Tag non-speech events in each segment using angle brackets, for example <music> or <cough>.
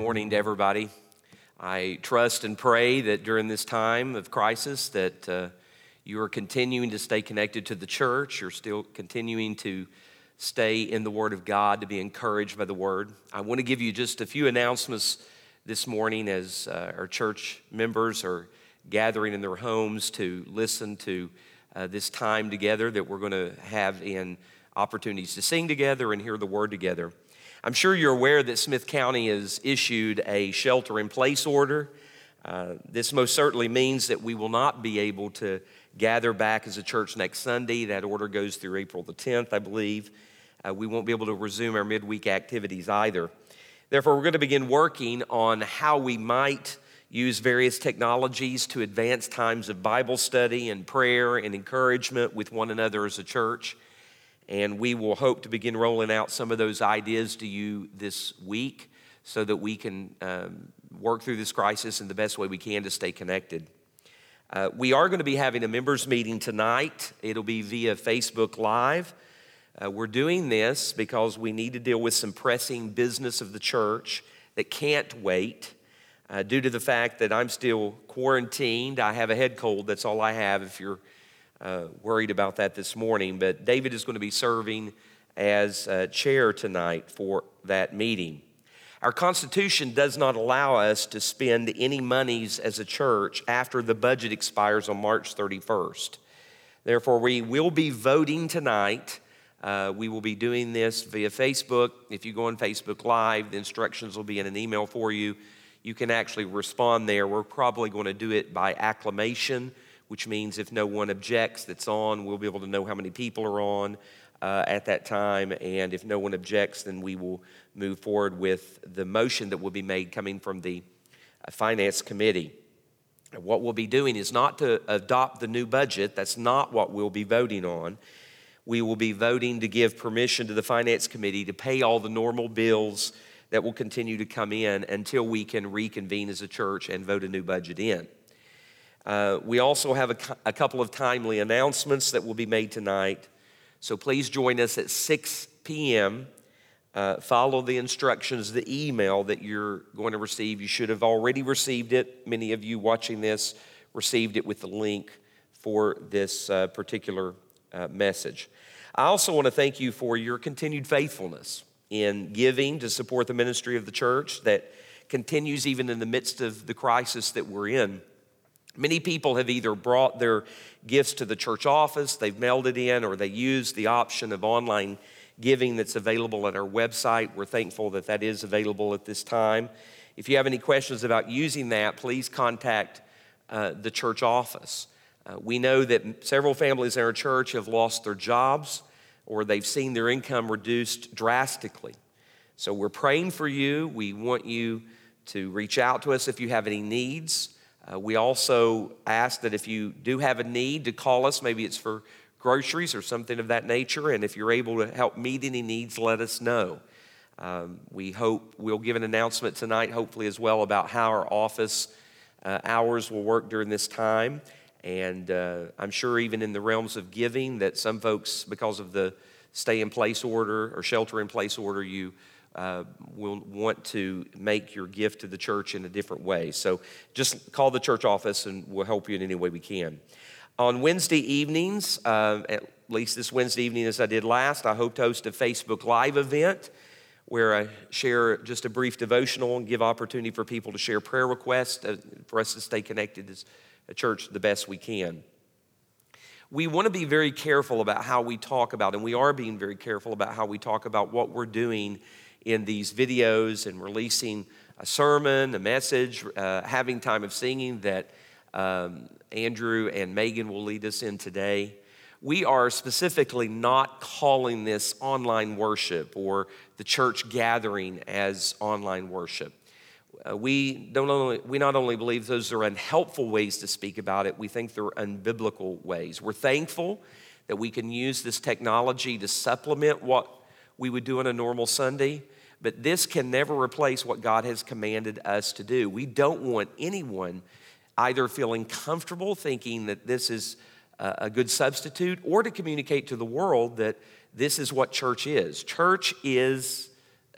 morning to everybody. I trust and pray that during this time of crisis that uh, you are continuing to stay connected to the church. You're still continuing to stay in the Word of God, to be encouraged by the Word. I want to give you just a few announcements this morning as uh, our church members are gathering in their homes to listen to uh, this time together that we're going to have in opportunities to sing together and hear the Word together. I'm sure you're aware that Smith County has issued a shelter in place order. Uh, this most certainly means that we will not be able to gather back as a church next Sunday. That order goes through April the 10th, I believe. Uh, we won't be able to resume our midweek activities either. Therefore, we're going to begin working on how we might use various technologies to advance times of Bible study and prayer and encouragement with one another as a church. And we will hope to begin rolling out some of those ideas to you this week so that we can um, work through this crisis in the best way we can to stay connected. Uh, we are going to be having a members' meeting tonight. It'll be via Facebook Live. Uh, we're doing this because we need to deal with some pressing business of the church that can't wait. Uh, due to the fact that I'm still quarantined, I have a head cold. That's all I have. If you're uh, worried about that this morning, but David is going to be serving as uh, chair tonight for that meeting. Our Constitution does not allow us to spend any monies as a church after the budget expires on March 31st. Therefore, we will be voting tonight. Uh, we will be doing this via Facebook. If you go on Facebook Live, the instructions will be in an email for you. You can actually respond there. We're probably going to do it by acclamation which means if no one objects that's on, we'll be able to know how many people are on uh, at that time. And if no one objects, then we will move forward with the motion that will be made coming from the uh, Finance Committee. And what we'll be doing is not to adopt the new budget, that's not what we'll be voting on. We will be voting to give permission to the Finance Committee to pay all the normal bills that will continue to come in until we can reconvene as a church and vote a new budget in. Uh, we also have a, a, couple of timely announcements that will be made tonight. So please join us at 6 p.m. Uh, follow the instructions, the email that you're going to receive. You should have already received it. Many of you watching this received it with the link for this uh, particular uh, message. I also want to thank you for your continued faithfulness in giving to support the ministry of the church that continues even in the midst of the crisis that we're in. Many people have either brought their gifts to the church office, they've mailed it in, or they use the option of online giving that's available at our website. We're thankful that that is available at this time. If you have any questions about using that, please contact uh, the church office. Uh, we know that several families in our church have lost their jobs or they've seen their income reduced drastically. So we're praying for you. We want you to reach out to us if you have any needs. Uh, we also ask that if you do have a need to call us, maybe it's for groceries or something of that nature, and if you're able to help meet any needs, let us know. Um, we hope we'll give an announcement tonight, hopefully, as well, about how our office uh, hours will work during this time. And uh, I'm sure, even in the realms of giving, that some folks, because of the stay in place order or shelter in place order, you uh, will want to make your gift to the church in a different way. So just call the church office and we'll help you in any way we can. On Wednesday evenings, uh, at least this Wednesday evening as I did last, I hope to host a Facebook Live event where I share just a brief devotional and give opportunity for people to share prayer requests uh, for us to stay connected as a church the best we can. We want to be very careful about how we talk about, and we are being very careful about how we talk about what we're doing in these videos and releasing a sermon, a message, uh, having time of singing that um, Andrew and Megan will lead us in today. We are specifically not calling this online worship or the church gathering as online worship. Uh, we, don't only, we not only believe those are unhelpful ways to speak about it, we think they're unbiblical ways. We're thankful that we can use this technology to supplement what we would do on a normal Sunday, but this can never replace what God has commanded us to do. We don't want anyone either feeling comfortable thinking that this is a good substitute or to communicate to the world that this is what church is. Church is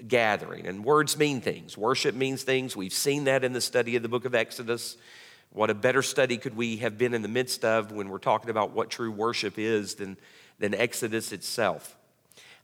gathering. And words mean things, worship means things. We've seen that in the study of the book of Exodus. What a better study could we have been in the midst of when we're talking about what true worship is than, than Exodus itself?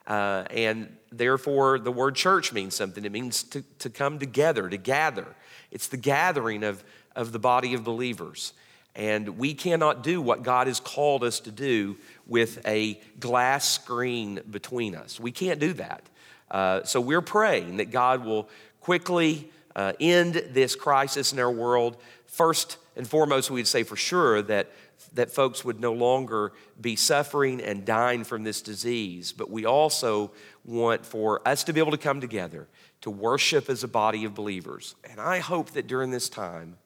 Uh, and therefore, the word church means something. It means to, to come together, to gather. It's the gathering of, of the body of believers. And we cannot do what God has called us to do with a glass screen between us. We can't do that. Uh, so we're praying that God will quickly uh, end this crisis in our world. First and foremost, we'd say for sure that that folks would no longer be suffering and dying from this disease, but we also want for us to be able to come together to worship as a body of believers. And I hope that during this time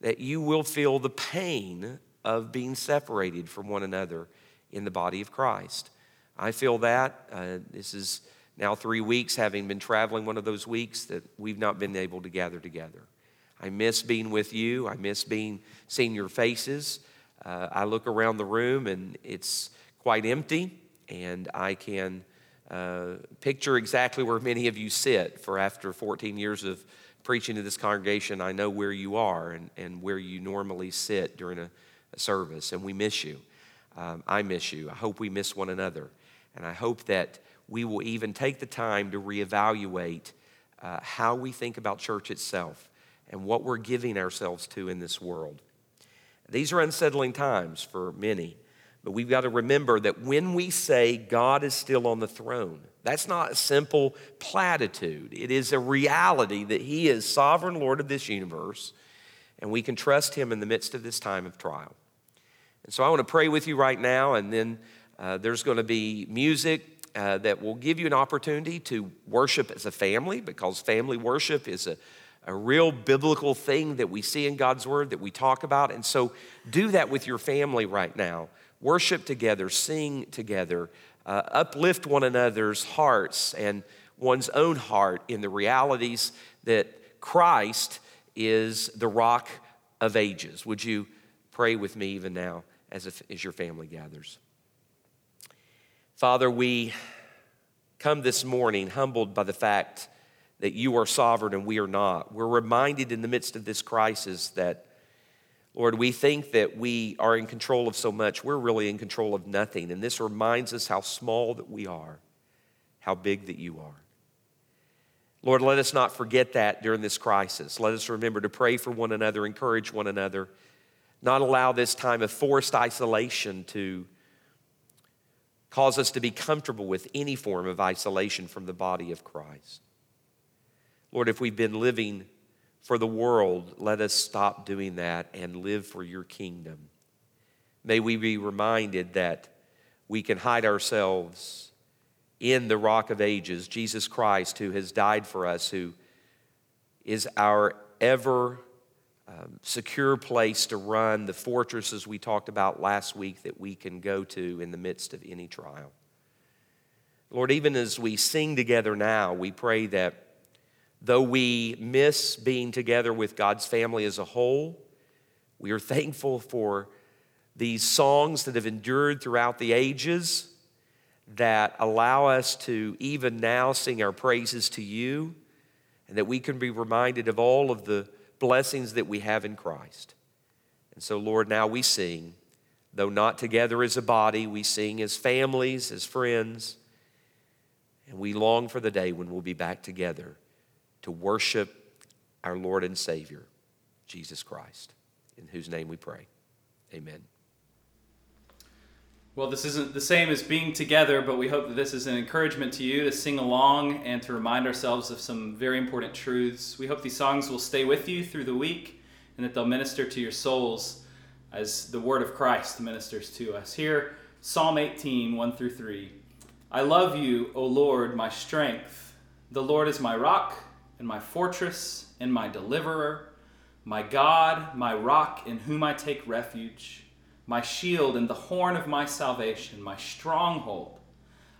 that you will feel the pain of being separated from one another in the body of Christ. I feel that. Uh, this is now three weeks, having been traveling one of those weeks, that we've not been able to gather together. I miss being with you. I miss being seeing your faces. Uh, I look around the room and it's quite empty, and I can uh, picture exactly where many of you sit. For after 14 years of preaching to this congregation, I know where you are and, and where you normally sit during a, a service, and we miss you. Um, I miss you. I hope we miss one another. And I hope that we will even take the time to reevaluate uh, how we think about church itself and what we're giving ourselves to in this world. These are unsettling times for many, but we've got to remember that when we say God is still on the throne, that's not a simple platitude. It is a reality that He is sovereign Lord of this universe, and we can trust Him in the midst of this time of trial. And so I want to pray with you right now, and then uh, there's going to be music uh, that will give you an opportunity to worship as a family because family worship is a a real biblical thing that we see in God's Word that we talk about. And so do that with your family right now. Worship together, sing together, uh, uplift one another's hearts and one's own heart in the realities that Christ is the rock of ages. Would you pray with me even now as, if, as your family gathers? Father, we come this morning humbled by the fact that you are sovereign and we are not. We're reminded in the midst of this crisis that, Lord, we think that we are in control of so much. We're really in control of nothing. And this reminds us how small that we are, how big that you are. Lord, let us not forget that during this crisis. Let us remember to pray for one another, encourage one another, not allow this time of forced isolation to cause us to be comfortable with any form of isolation from the body of Christ. Lord, if we've been living for the world, let us stop doing that and live for your kingdom. May we be reminded that we can hide ourselves in the rock of ages, Jesus Christ, who has died for us, who is our ever um, secure place to run, the fortresses we talked about last week that we can go to in the midst of any trial. Lord, even as we sing together now, we pray that Though we miss being together with God's family as a whole, we are thankful for these songs that have endured throughout the ages that allow us to even now sing our praises to you and that we can be reminded of all of the blessings that we have in Christ. And so, Lord, now we sing, though not together as a body, we sing as families, as friends, and we long for the day when we'll be back together to worship our Lord and Savior, Jesus Christ, in whose name we pray. Amen. Well, this isn't the same as being together, but we hope that this is an encouragement to you to sing along and to remind ourselves of some very important truths. We hope these songs will stay with you through the week and that they'll minister to your souls as the word of Christ ministers to us. Here, Psalm 18, 1 through 3. I love you, O Lord, my strength. The Lord is my rock and my fortress and my deliverer, my God, my rock in whom I take refuge, my shield and the horn of my salvation, my stronghold.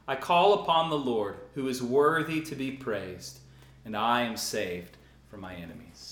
I call upon the Lord, who is worthy to be praised, and I am saved from my enemies.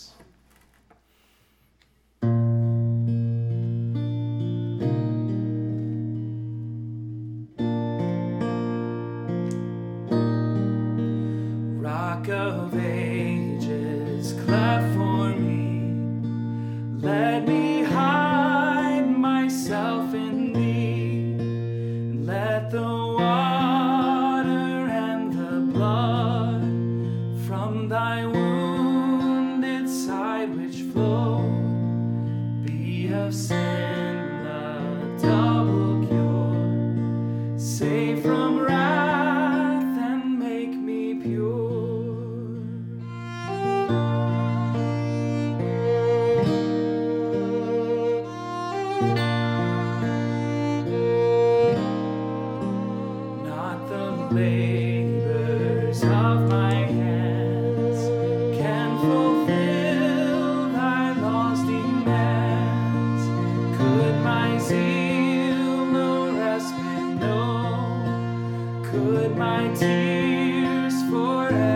Could my tears forever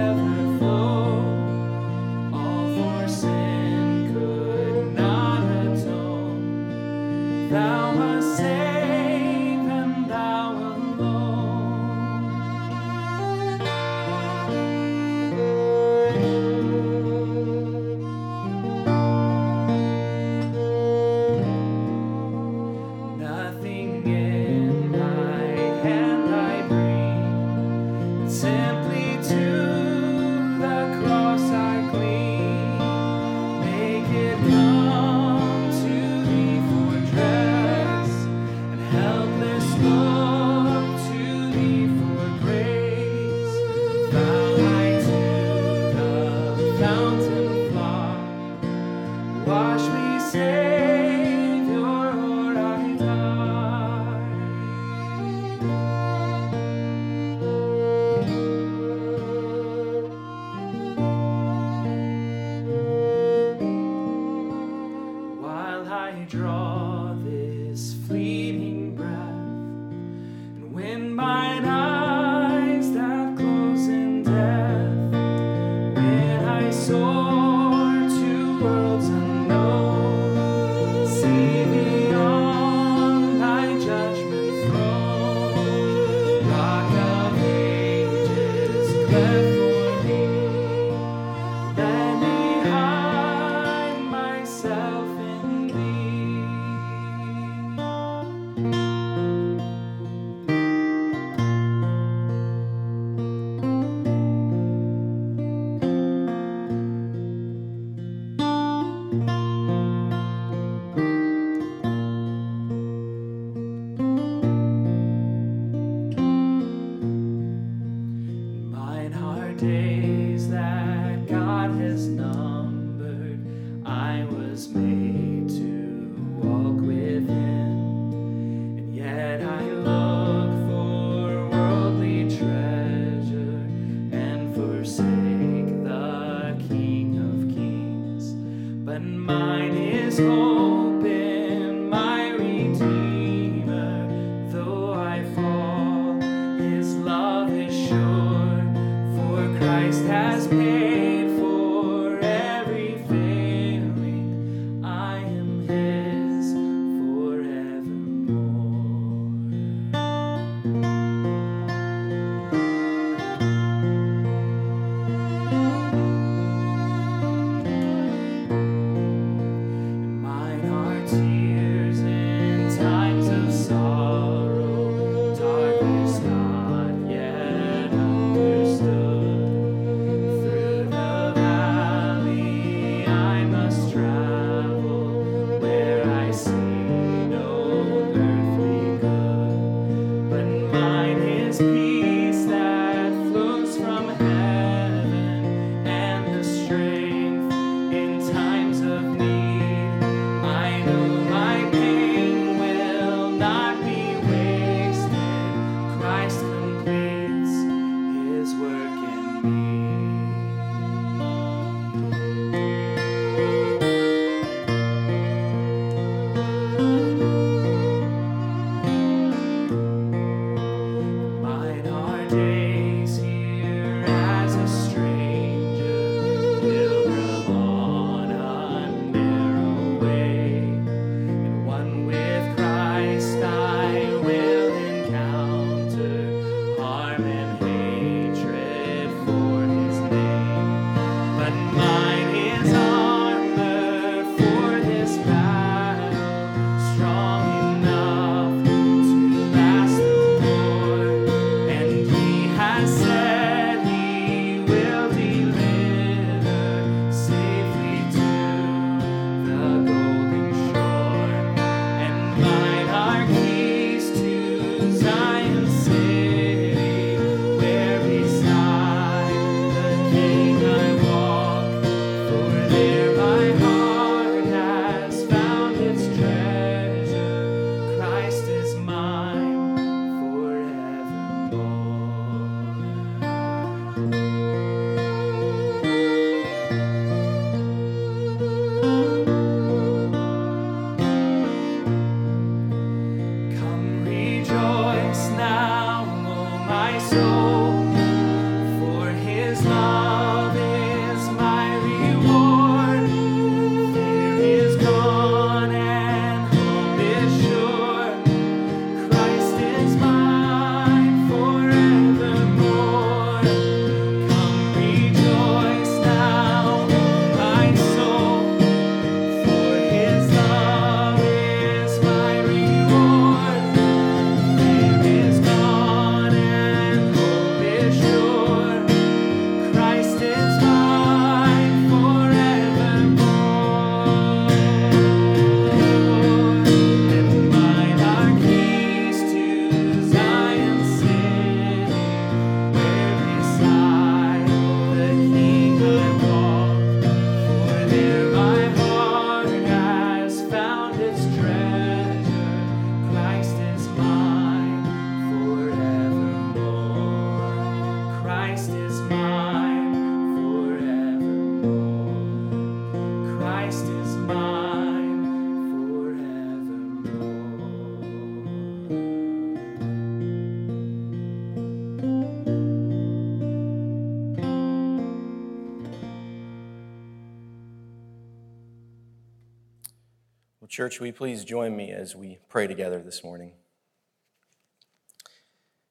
Church, will you please join me as we pray together this morning?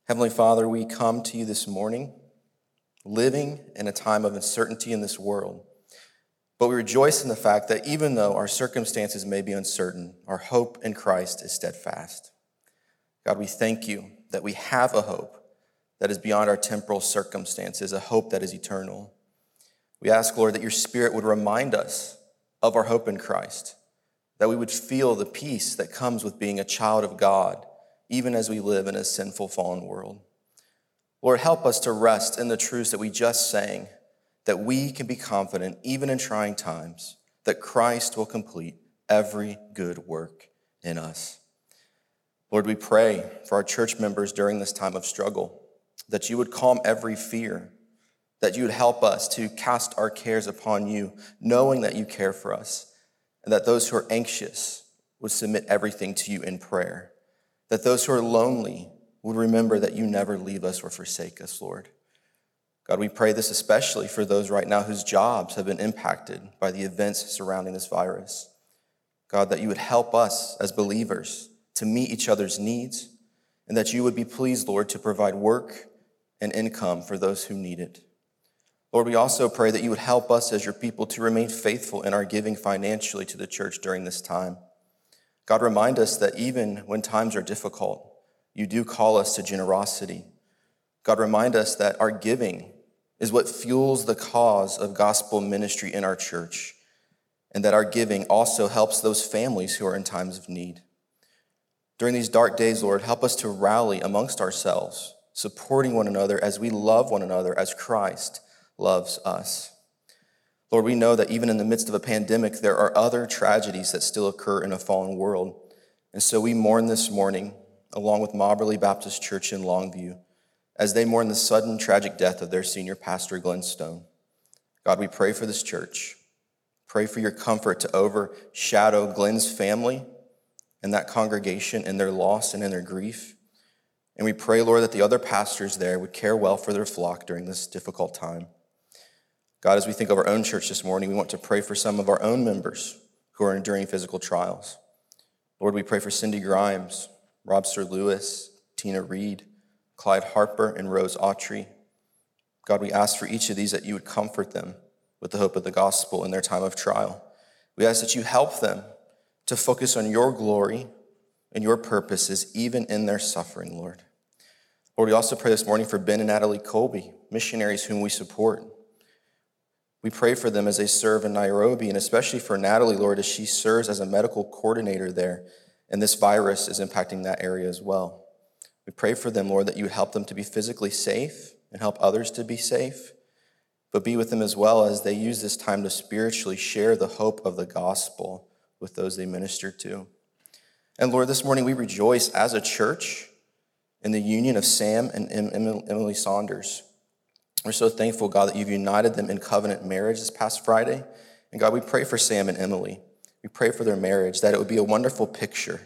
Heavenly Father, we come to you this morning, living in a time of uncertainty in this world. But we rejoice in the fact that even though our circumstances may be uncertain, our hope in Christ is steadfast. God, we thank you that we have a hope that is beyond our temporal circumstances, a hope that is eternal. We ask, Lord, that your Spirit would remind us of our hope in Christ that we would feel the peace that comes with being a child of God, even as we live in a sinful, fallen world. Lord, help us to rest in the truths that we just sang, that we can be confident, even in trying times, that Christ will complete every good work in us. Lord, we pray for our church members during this time of struggle, that you would calm every fear, that you would help us to cast our cares upon you, knowing that you care for us and that those who are anxious would submit everything to you in prayer, that those who are lonely would remember that you never leave us or forsake us, Lord. God, we pray this especially for those right now whose jobs have been impacted by the events surrounding this virus. God, that you would help us as believers to meet each other's needs, and that you would be pleased, Lord, to provide work and income for those who need it. Lord, we also pray that you would help us as your people to remain faithful in our giving financially to the church during this time. God, remind us that even when times are difficult, you do call us to generosity. God, remind us that our giving is what fuels the cause of gospel ministry in our church, and that our giving also helps those families who are in times of need. During these dark days, Lord, help us to rally amongst ourselves, supporting one another as we love one another as Christ loves us. Lord, we know that even in the midst of a pandemic, there are other tragedies that still occur in a fallen world. And so we mourn this morning, along with Mobberly Baptist Church in Longview, as they mourn the sudden tragic death of their senior pastor, Glenn Stone. God, we pray for this church. Pray for your comfort to overshadow Glenn's family and that congregation in their loss and in their grief. And we pray, Lord, that the other pastors there would care well for their flock during this difficult time. God, as we think of our own church this morning, we want to pray for some of our own members who are enduring physical trials. Lord, we pray for Cindy Grimes, Robster Lewis, Tina Reed, Clyde Harper, and Rose Autry. God, we ask for each of these that you would comfort them with the hope of the gospel in their time of trial. We ask that you help them to focus on your glory and your purposes, even in their suffering, Lord. Lord, we also pray this morning for Ben and Natalie Colby, missionaries whom we support. We pray for them as they serve in Nairobi, and especially for Natalie, Lord, as she serves as a medical coordinator there, and this virus is impacting that area as well. We pray for them, Lord, that you would help them to be physically safe and help others to be safe, but be with them as well as they use this time to spiritually share the hope of the gospel with those they minister to. And Lord, this morning we rejoice as a church in the union of Sam and Emily Saunders. We're so thankful, God, that you've united them in covenant marriage this past Friday. And God, we pray for Sam and Emily. We pray for their marriage, that it would be a wonderful picture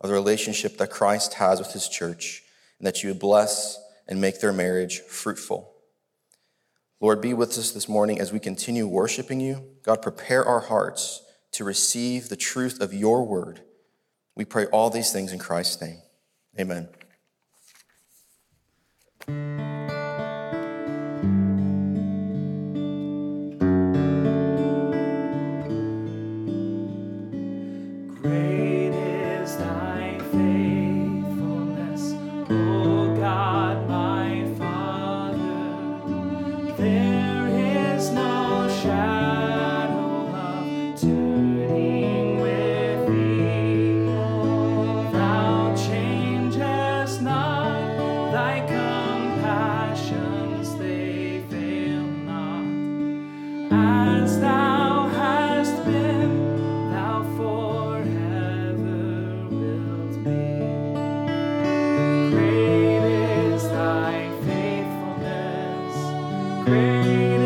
of the relationship that Christ has with his church, and that you would bless and make their marriage fruitful. Lord, be with us this morning as we continue worshiping you. God, prepare our hearts to receive the truth of your word. We pray all these things in Christ's name. Amen. rain.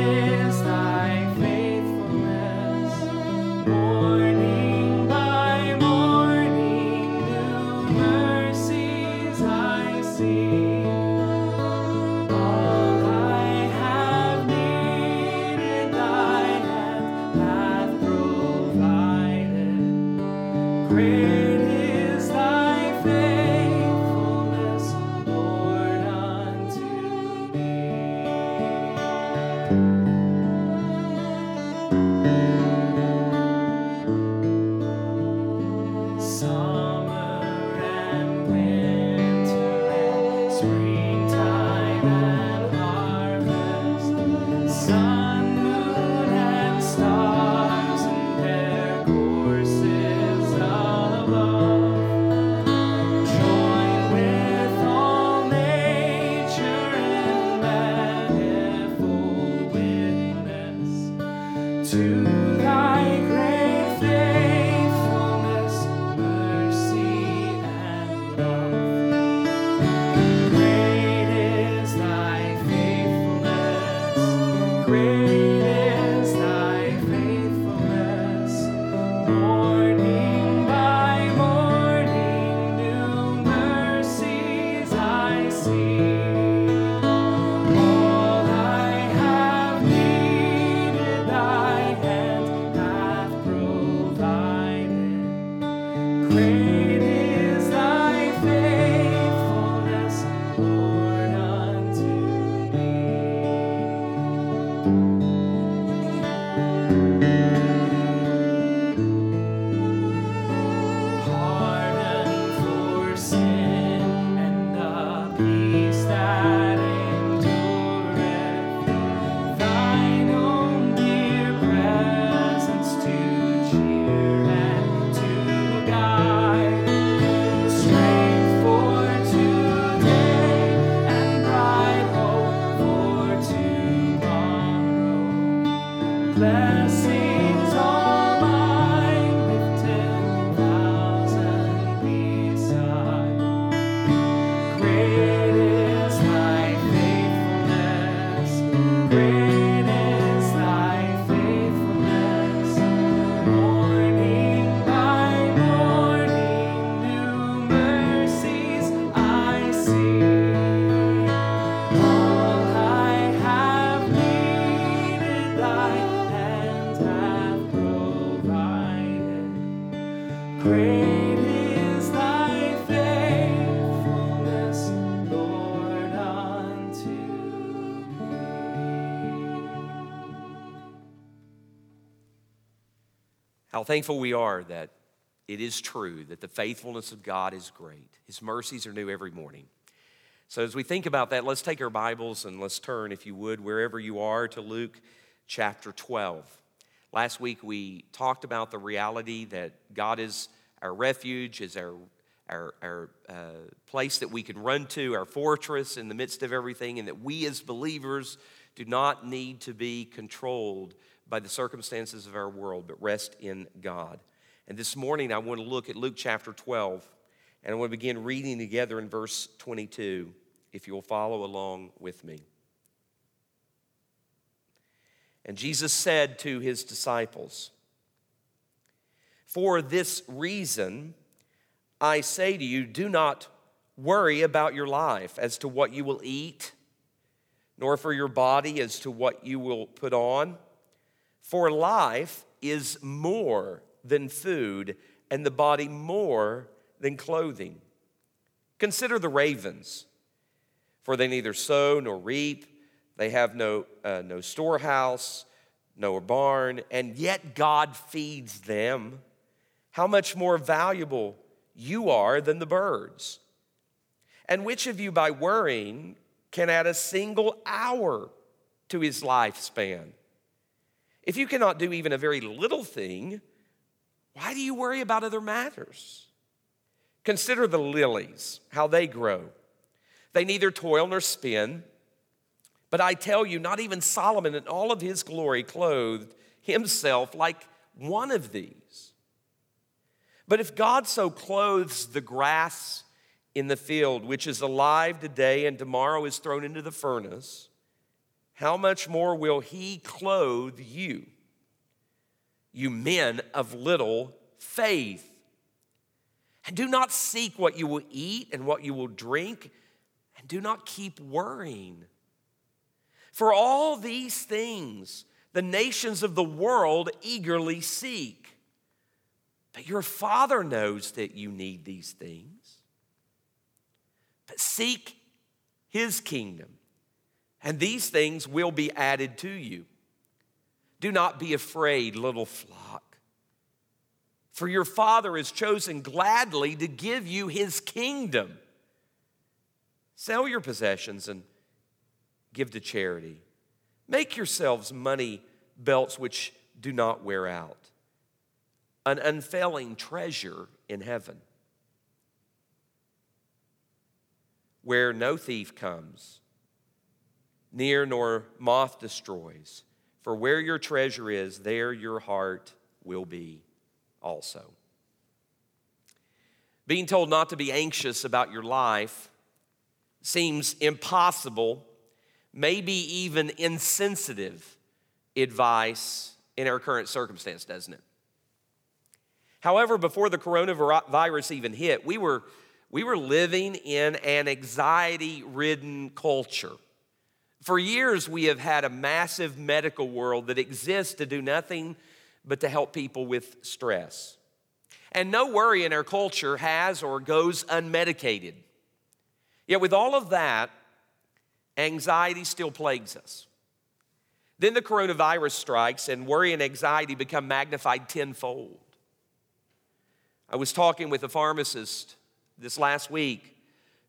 Thankful we are that it is true that the faithfulness of God is great. His mercies are new every morning. So, as we think about that, let's take our Bibles and let's turn, if you would, wherever you are, to Luke chapter 12. Last week we talked about the reality that God is our refuge, is our, our, our uh, place that we can run to, our fortress in the midst of everything, and that we as believers do not need to be controlled by the circumstances of our world, but rest in God. And this morning I want to look at Luke chapter 12, and I want to begin reading together in verse 22, if you'll follow along with me. And Jesus said to his disciples, For this reason, I say to you, do not worry about your life as to what you will eat, nor for your body as to what you will put on. For life is more than food, and the body more than clothing. Consider the ravens, for they neither sow nor reap they have no, uh, no storehouse, no barn, and yet God feeds them. How much more valuable you are than the birds? And which of you, by worrying, can add a single hour to his lifespan? If you cannot do even a very little thing, why do you worry about other matters? Consider the lilies, how they grow. They neither toil nor spin. But I tell you, not even Solomon in all of his glory clothed himself like one of these. But if God so clothes the grass in the field, which is alive today and tomorrow is thrown into the furnace, how much more will he clothe you, you men of little faith? And do not seek what you will eat and what you will drink, and do not keep worrying for all these things the nations of the world eagerly seek. But your Father knows that you need these things. But seek His kingdom, and these things will be added to you. Do not be afraid, little flock, for your Father has chosen gladly to give you His kingdom. Sell your possessions and give to charity. Make yourselves money belts which do not wear out, an unfailing treasure in heaven, where no thief comes, near nor moth destroys. For where your treasure is, there your heart will be also. Being told not to be anxious about your life seems impossible maybe even insensitive advice in our current circumstance, doesn't it? However, before the coronavirus even hit, we were, we were living in an anxiety ridden culture. For years, we have had a massive medical world that exists to do nothing but to help people with stress. And no worry in our culture has or goes unmedicated. Yet, with all of that, anxiety still plagues us. Then the coronavirus strikes, and worry and anxiety become magnified tenfold. I was talking with a pharmacist this last week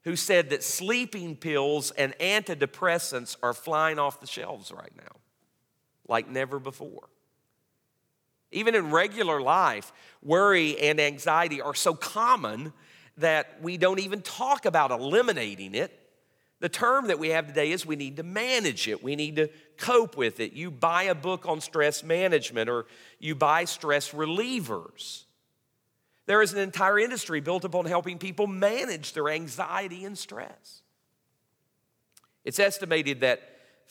who said that sleeping pills and antidepressants are flying off the shelves right now, like never before. Even in regular life, worry and anxiety are so common that we don't even talk about eliminating it the term that we have today is we need to manage it. We need to cope with it. You buy a book on stress management or you buy stress relievers. There is an entire industry built upon helping people manage their anxiety and stress. It's estimated that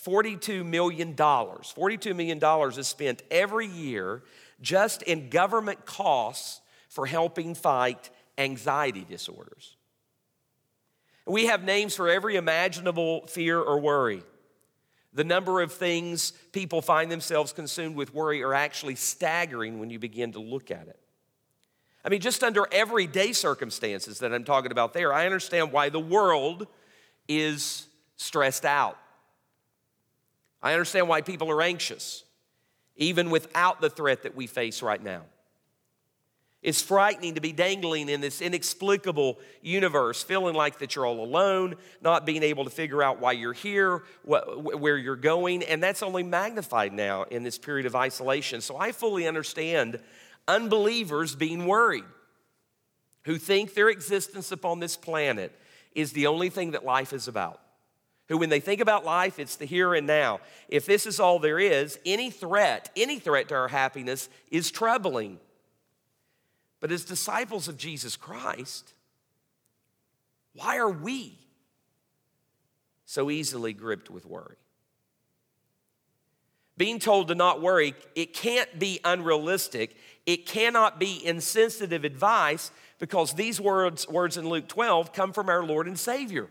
$42 million, $42 million is spent every year just in government costs for helping fight anxiety disorders. We have names for every imaginable fear or worry. The number of things people find themselves consumed with worry are actually staggering when you begin to look at it. I mean, just under everyday circumstances that I'm talking about there, I understand why the world is stressed out. I understand why people are anxious, even without the threat that we face right now. It's frightening to be dangling in this inexplicable universe, feeling like that you're all alone, not being able to figure out why you're here, where you're going, and that's only magnified now in this period of isolation. So I fully understand unbelievers being worried who think their existence upon this planet is the only thing that life is about. Who, when they think about life, it's the here and now. If this is all there is, any threat, any threat to our happiness is troubling. But as disciples of Jesus Christ, why are we so easily gripped with worry? Being told to not worry, it can't be unrealistic. It cannot be insensitive advice because these words, words in Luke 12 come from our Lord and Savior.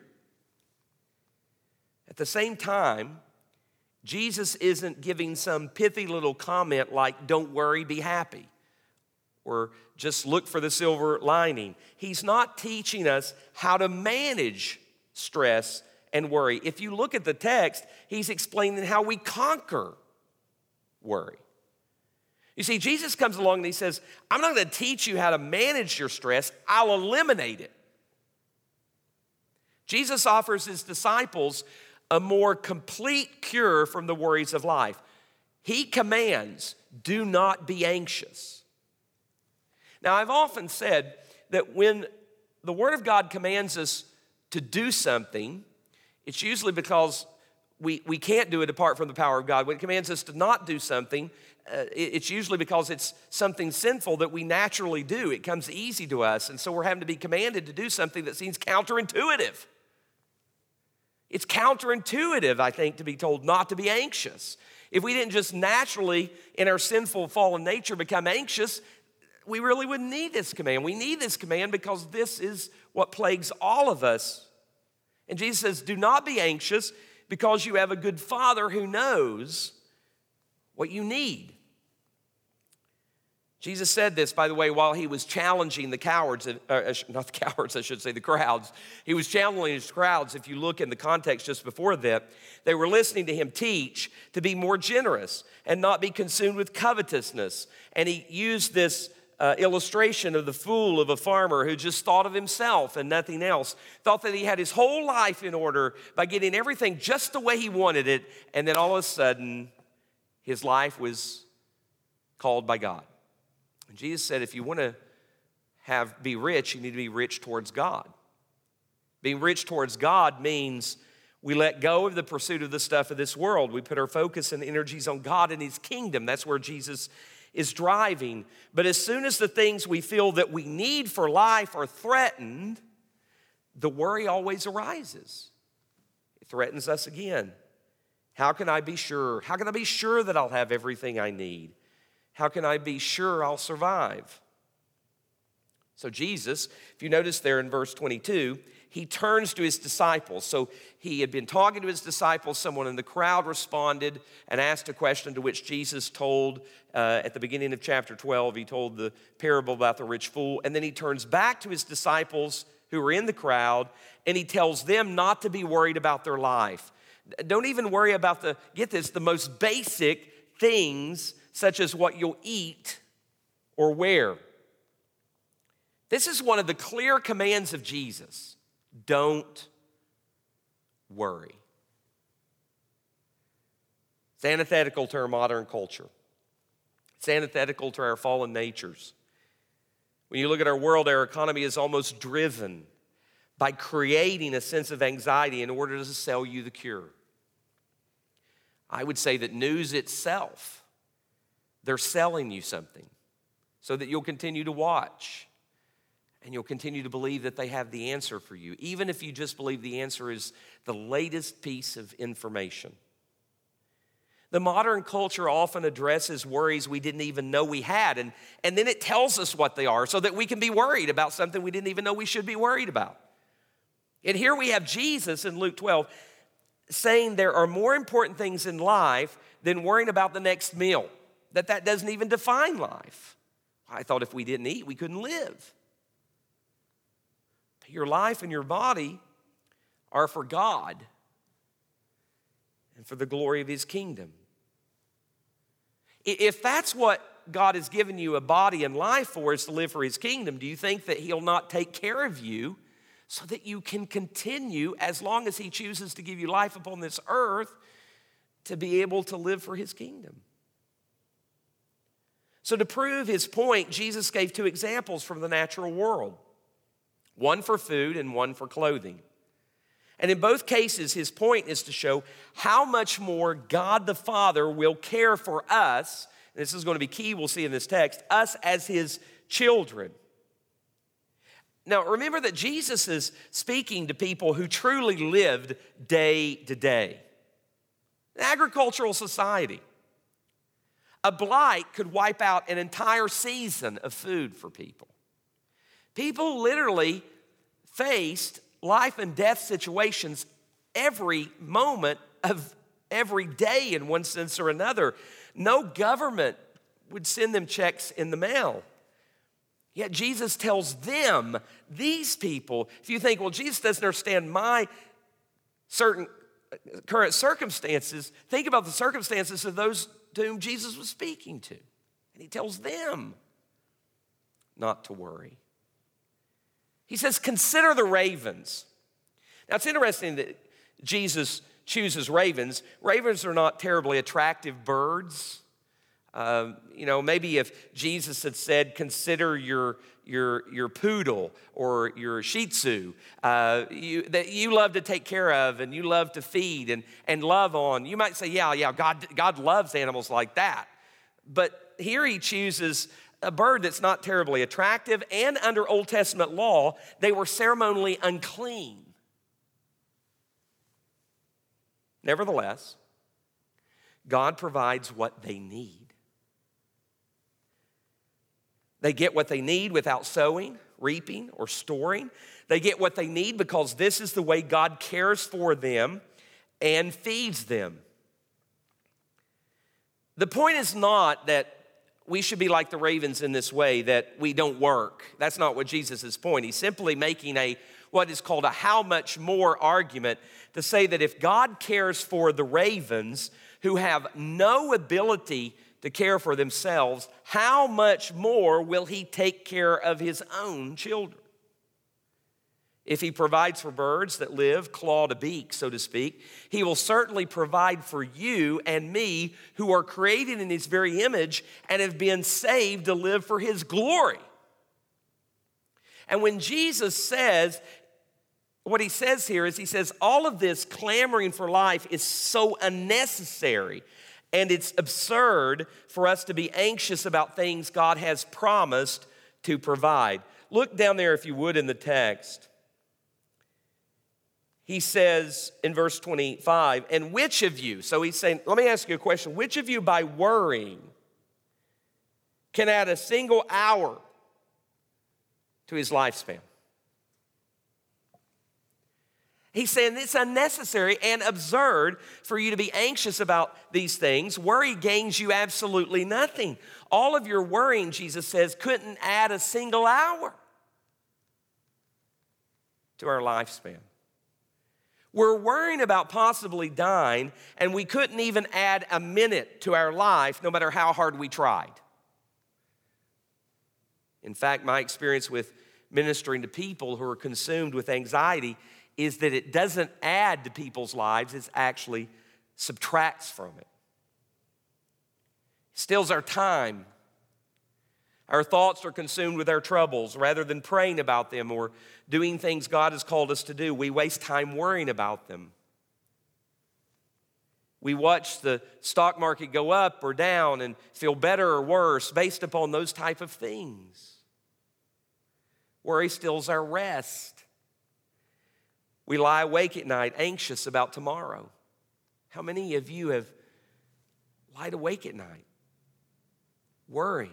At the same time, Jesus isn't giving some pithy little comment like, don't worry, be happy or just look for the silver lining. He's not teaching us how to manage stress and worry. If you look at the text, he's explaining how we conquer worry. You see, Jesus comes along and he says, I'm not going to teach you how to manage your stress, I'll eliminate it. Jesus offers his disciples a more complete cure from the worries of life. He commands, do not be anxious. Now, I've often said that when the Word of God commands us to do something, it's usually because we, we can't do it apart from the power of God. When it commands us to not do something, uh, it's usually because it's something sinful that we naturally do. It comes easy to us. And so we're having to be commanded to do something that seems counterintuitive. It's counterintuitive, I think, to be told not to be anxious. If we didn't just naturally, in our sinful fallen nature, become anxious, we really wouldn't need this command. We need this command because this is what plagues all of us. And Jesus says, Do not be anxious because you have a good Father who knows what you need. Jesus said this, by the way, while he was challenging the cowards, uh, uh not the <laughs> cowards, I should say, the crowds. He was challenging his crowds. If you look in the context just before that, they were listening to him teach to be more generous and not be consumed with covetousness. And he used this uh, illustration of the fool of a farmer who just thought of himself and nothing else, thought that he had his whole life in order by getting everything just the way he wanted it, and then all of a sudden, his life was called by God. And Jesus said, if you want to have be rich, you need to be rich towards God. Being rich towards God means we let go of the pursuit of the stuff of this world. We put our focus and energies on God and His kingdom. That's where Jesus is driving. But as soon as the things we feel that we need for life are threatened, the worry always arises. It threatens us again. How can I be sure? How can I be sure that I'll have everything I need? How can I be sure I'll survive? So, Jesus, if you notice there in verse 22, he turns to his disciples. So he had been talking to his disciples. Someone in the crowd responded and asked a question to which Jesus told uh, at the beginning of chapter 12. He told the parable about the rich fool. And then he turns back to his disciples who were in the crowd and he tells them not to be worried about their life. Don't even worry about the, get this, the most basic things such as what you'll eat or wear. This is one of the clear commands of Jesus. Don't worry. It's antithetical to our modern culture. It's antithetical to our fallen natures. When you look at our world, our economy is almost driven by creating a sense of anxiety in order to sell you the cure. I would say that news itself, they're selling you something so that you'll continue to watch and you'll continue to believe that they have the answer for you, even if you just believe the answer is the latest piece of information. The modern culture often addresses worries we didn't even know we had, and, and then it tells us what they are so that we can be worried about something we didn't even know we should be worried about. And here we have Jesus in Luke 12 saying there are more important things in life than worrying about the next meal, that that doesn't even define life. I thought if we didn't eat, we couldn't live. Your life and your body are for God and for the glory of His kingdom. If that's what God has given you a body and life for is to live for His kingdom, do you think that He'll not take care of you so that you can continue, as long as He chooses to give you life upon this earth, to be able to live for His kingdom? So, to prove His point, Jesus gave two examples from the natural world one for food and one for clothing. And in both cases, his point is to show how much more God the Father will care for us. this is going to be key, we'll see in this text, us as his children. Now, remember that Jesus is speaking to people who truly lived day to day. An agricultural society. A blight could wipe out an entire season of food for people. People literally faced life and death situations every moment of every day in one sense or another. No government would send them checks in the mail. Yet Jesus tells them, these people, if you think, well, Jesus doesn't understand my certain uh, current circumstances, think about the circumstances of those to whom Jesus was speaking to. And he tells them not to worry. He says, Consider the ravens. Now, it's interesting that Jesus chooses ravens. Ravens are not terribly attractive birds. Uh, you know, maybe if Jesus had said, consider your, your, your poodle or your shih tzu uh, you, that you love to take care of and you love to feed and, and love on, you might say, yeah, yeah, God, God loves animals like that. But here he chooses a bird that's not terribly attractive, and under Old Testament law, they were ceremonially unclean. Nevertheless, God provides what they need. They get what they need without sowing, reaping, or storing. They get what they need because this is the way God cares for them and feeds them. The point is not that we should be like the ravens in this way that we don't work. That's not what Jesus' is point. He's simply making a what is called a how much more argument to say that if God cares for the ravens who have no ability to care for themselves, how much more will he take care of his own children? If he provides for birds that live claw to beak, so to speak, he will certainly provide for you and me who are created in his very image and have been saved to live for his glory. And when Jesus says, what he says here is, he says, all of this clamoring for life is so unnecessary and it's absurd for us to be anxious about things God has promised to provide. Look down there, if you would, in the text he says in verse 25, and which of you, so he's saying, let me ask you a question, which of you by worrying can add a single hour to his lifespan? He's saying it's unnecessary and absurd for you to be anxious about these things. Worry gains you absolutely nothing. All of your worrying, Jesus says, couldn't add a single hour to our lifespan. We're worrying about possibly dying, and we couldn't even add a minute to our life no matter how hard we tried. In fact, my experience with ministering to people who are consumed with anxiety is that it doesn't add to people's lives, it actually subtracts from it. steals our time, our thoughts are consumed with our troubles rather than praying about them or doing things God has called us to do. We waste time worrying about them. We watch the stock market go up or down and feel better or worse based upon those type of things. Worry steals our rest. We lie awake at night anxious about tomorrow. How many of you have lied awake at night worrying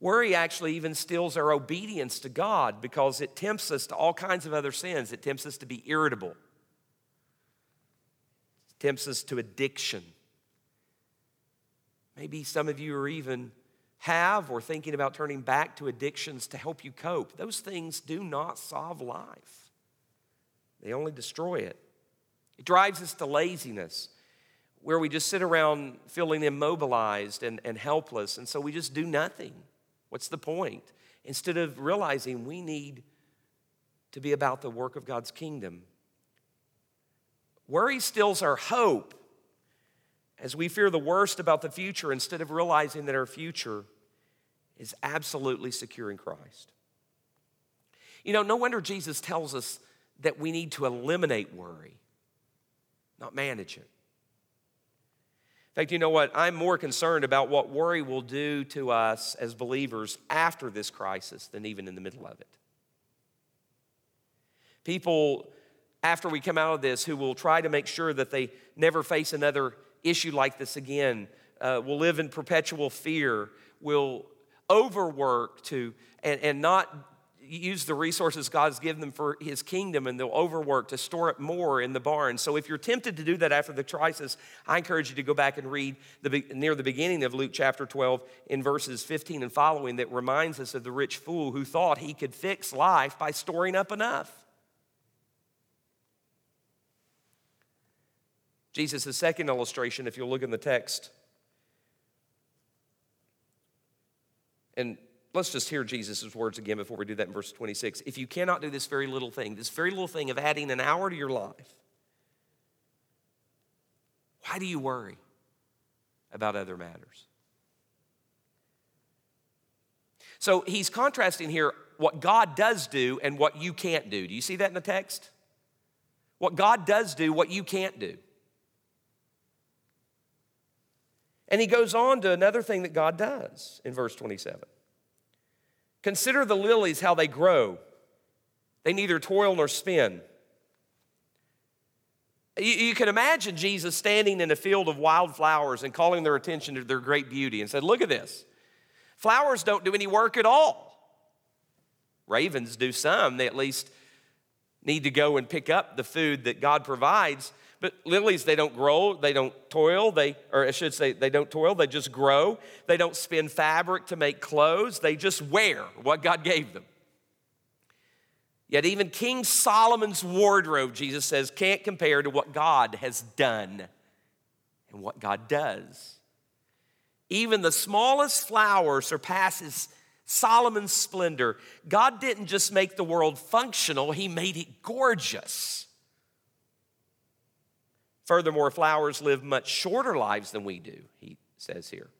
Worry actually even steals our obedience to God because it tempts us to all kinds of other sins. It tempts us to be irritable, it tempts us to addiction. Maybe some of you are even have or thinking about turning back to addictions to help you cope. Those things do not solve life, they only destroy it. It drives us to laziness. where we just sit around feeling immobilized and, and helpless, and so we just do nothing. What's the point? Instead of realizing we need to be about the work of God's kingdom. Worry stills our hope as we fear the worst about the future instead of realizing that our future is absolutely secure in Christ. You know, no wonder Jesus tells us that we need to eliminate worry, not manage it. Fact, you know what? I'm more concerned about what worry will do to us as believers after this crisis than even in the middle of it. People, after we come out of this, who will try to make sure that they never face another issue like this again, uh, will live in perpetual fear, will overwork to and, and not use the resources God's given them for His kingdom and they'll overwork to store it more in the barn. So if you're tempted to do that after the crisis, I encourage you to go back and read the, near the beginning of Luke chapter 12 in verses 15 and following that reminds us of the rich fool who thought he could fix life by storing up enough. Jesus' second illustration, if you'll look in the text, and let's just hear Jesus' words again before we do that in verse 26. If you cannot do this very little thing, this very little thing of adding an hour to your life, why do you worry about other matters? So he's contrasting here what God does do and what you can't do. Do you see that in the text? What God does do, what you can't do. And he goes on to another thing that God does in verse 27. Consider the lilies, how they grow. They neither toil nor spin. You, you, can imagine Jesus standing in a field of wildflowers and calling their attention to their great beauty and said, Look at this. Flowers don't do any work at all. Ravens do some. They at least need to go and pick up the food that God provides. But lilies, they don't grow, they don't toil, they, or I should say, they don't toil, they just grow. They don't spin fabric to make clothes, they just wear what God gave them. Yet, even King Solomon's wardrobe, Jesus says, can't compare to what God has done and what God does. Even the smallest flower surpasses Solomon's splendor. God didn't just make the world functional, He made it gorgeous. Furthermore, flowers live much shorter lives than we do, he says here.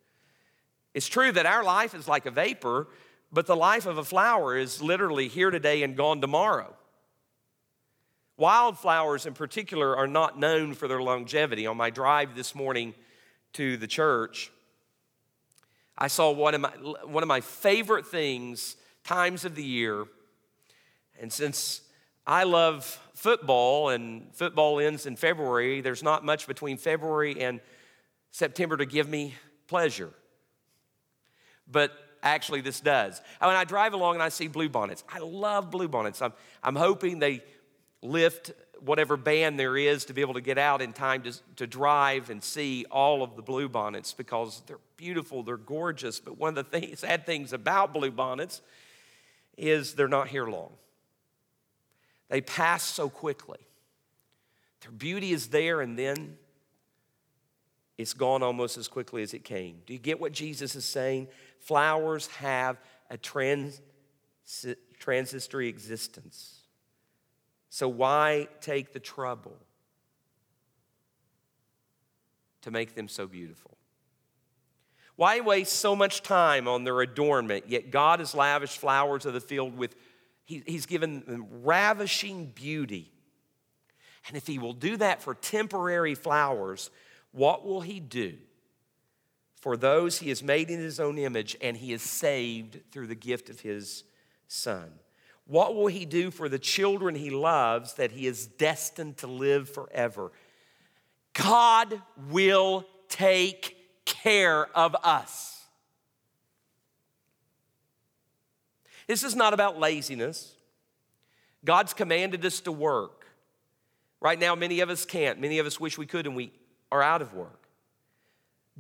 It's true that our life is like a vapor, but the life of a flower is literally here today and gone tomorrow. Wildflowers, in particular, are not known for their longevity. On my drive this morning to the church, I saw one of my, one of my favorite things, times of the year. And since I love football, and football ends in February. There's not much between February and September to give me pleasure. But actually, this does. When I drive along and I see bluebonnets, I love bluebonnets. I'm, I'm hoping they lift whatever ban there is to be able to get out in time to, to drive and see all of the bluebonnets because they're beautiful, they're gorgeous. But one of the things, sad things about bluebonnets is they're not here long. They pass so quickly. Their beauty is there and then it's gone almost as quickly as it came. Do you get what Jesus is saying? Flowers have a trans, transitory existence. So why take the trouble to make them so beautiful? Why waste so much time on their adornment, yet God has lavished flowers of the field with he, he's given them ravishing beauty. And if he will do that for temporary flowers, what will he do for those he has made in his own image and he has saved through the gift of his son? What will he do for the children he loves that he is destined to live forever? God will take care of us. This is not about laziness. God's commanded us to work. Right now, many of us can't. Many of us wish we could, and we are out of work.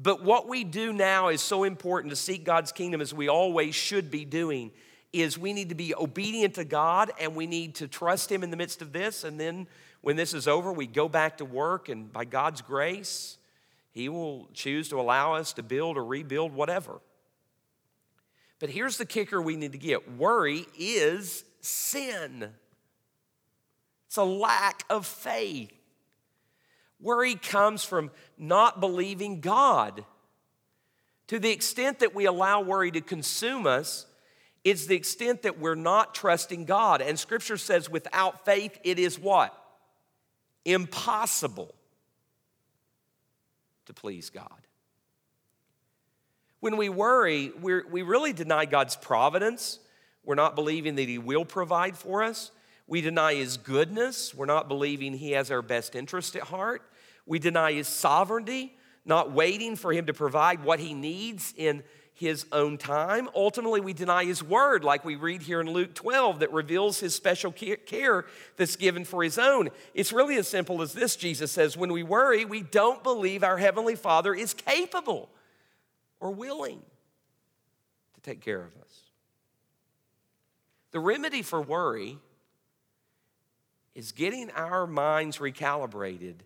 But what we do now is so important to seek God's kingdom as we always should be doing is we need to be obedient to God and we need to trust him in the midst of this and then when this is over we go back to work and by God's grace He will choose to allow us to build or rebuild whatever. But here's the kicker we need to get worry is sin, it's a lack of faith. Worry comes from not believing God. To the extent that we allow worry to consume us, it's the extent that we're not trusting God. And scripture says, without faith, it is what? Impossible to please God. When we worry, we we really deny God's providence. We're not believing that He will provide for us. We deny His goodness. We're not believing He has our best interest at heart. We deny His sovereignty, not waiting for Him to provide what He needs in His own time. Ultimately, we deny His word, like we read here in Luke 12, that reveals His special care that's given for His own. It's really as simple as this Jesus says when we worry, we don't believe our Heavenly Father is capable or willing to take care of us. The remedy for worry is getting our minds recalibrated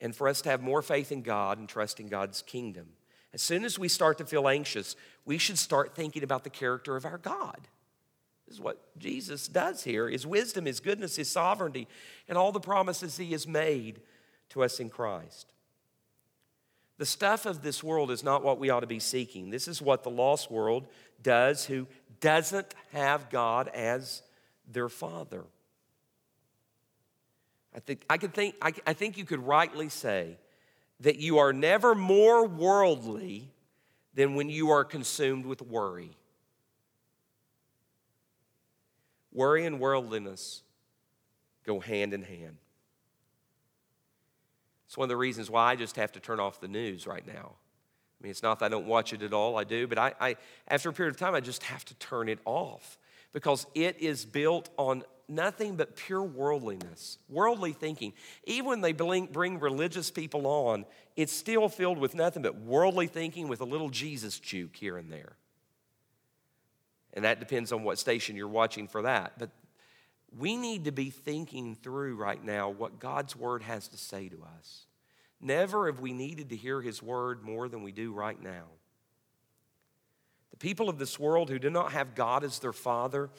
and for us to have more faith in God and trust in God's kingdom. As soon as we start to feel anxious, we should start thinking about the character of our God. This is what Jesus does here his wisdom, his goodness, his sovereignty, and all the promises he has made to us in Christ. The stuff of this world is not what we ought to be seeking. This is what the lost world does who doesn't have God as their father. I think, I, could think, I, I think you could rightly say that you are never more worldly than when you are consumed with worry. Worry and worldliness go hand in hand. It's one of the reasons why I just have to turn off the news right now. I mean, it's not that I don't watch it at all, I do, but I, I, after a period of time, I just have to turn it off because it is built on nothing but pure worldliness, worldly thinking. Even when they bring religious people on, it's still filled with nothing but worldly thinking with a little Jesus juke here and there. And that depends on what station you're watching for that. But we need to be thinking through right now what God's word has to say to us. Never have we needed to hear his word more than we do right now. The people of this world who do not have God as their father,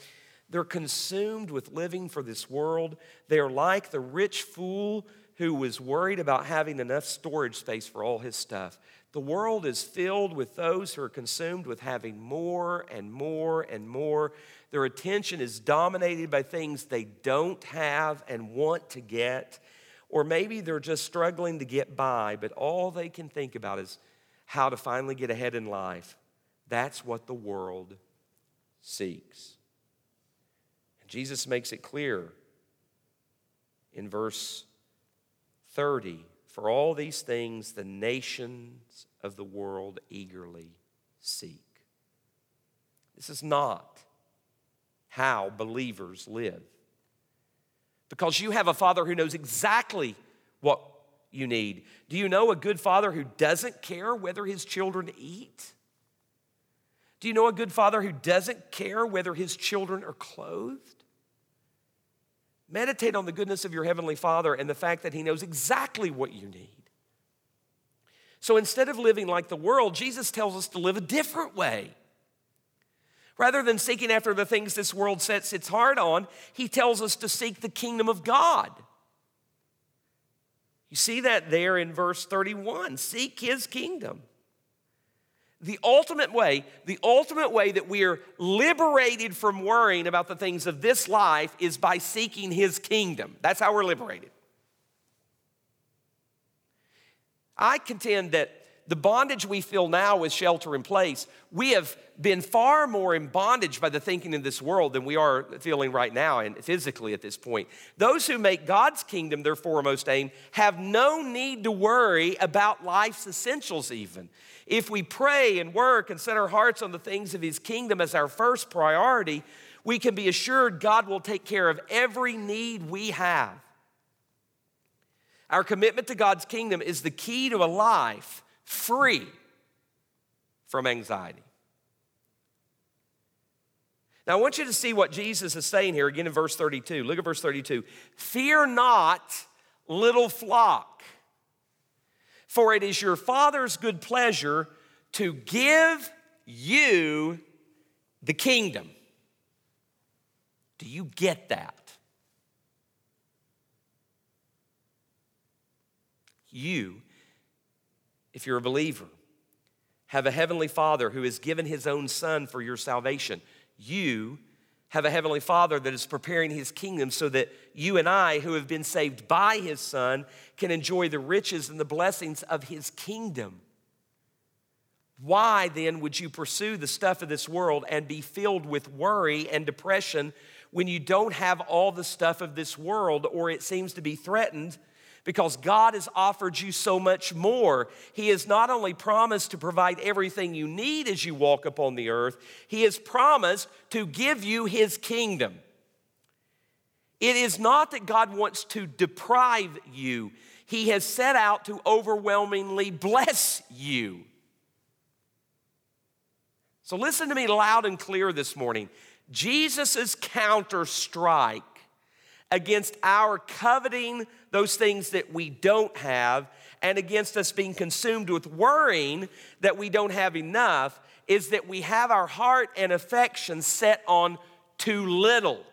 they're consumed with living for this world. They are like the rich fool who was worried about having enough storage space for all his stuff. The world is filled with those who are consumed with having more and more and more. Their attention is dominated by things they don't have and want to get. Or maybe they're just struggling to get by, but all they can think about is how to finally get ahead in life. That's what the world seeks. And Jesus makes it clear in verse 30 for all these things the nations of the world eagerly seek. This is not how believers live. Because you have a father who knows exactly what you need. Do you know a good father who doesn't care whether his children eat? Do you know a good father who doesn't care whether his children are clothed? Meditate on the goodness of your heavenly father and the fact that he knows exactly what you need. So instead of living like the world, Jesus tells us to live a different way. Rather than seeking after the things this world sets its heart on, he tells us to seek the kingdom of God. You see that there in verse 31 seek his kingdom. The ultimate way, the ultimate way that we are liberated from worrying about the things of this life is by seeking his kingdom. That's how we're liberated. I contend that the bondage we feel now with shelter in place, we have been far more in bondage by the thinking in this world than we are feeling right now and physically at this point. Those who make God's kingdom their foremost aim have no need to worry about life's essentials, even. If we pray and work and set our hearts on the things of His kingdom as our first priority, we can be assured God will take care of every need we have. Our commitment to God's kingdom is the key to a life free from anxiety. Now, I want you to see what Jesus is saying here again in verse 32. Look at verse 32. Fear not, little flock, For it is your Father's good pleasure to give you the kingdom. Do you get that? You, if you're a believer, have a heavenly Father who has given his own Son for your salvation. You have a heavenly Father that is preparing his kingdom so that you and I, who have been saved by his Son, can enjoy the riches and the blessings of his kingdom. Why then would you pursue the stuff of this world and be filled with worry and depression when you don't have all the stuff of this world or it seems to be threatened? Because God has offered you so much more. He has not only promised to provide everything you need as you walk upon the earth, He has promised to give you His kingdom. It is not that God wants to deprive you, He has set out to overwhelmingly bless you. So listen to me loud and clear this morning. Jesus' counter strike against our coveting those things that we don't have and against us being consumed with worrying that we don't have enough is that we have our heart and affection set on too little.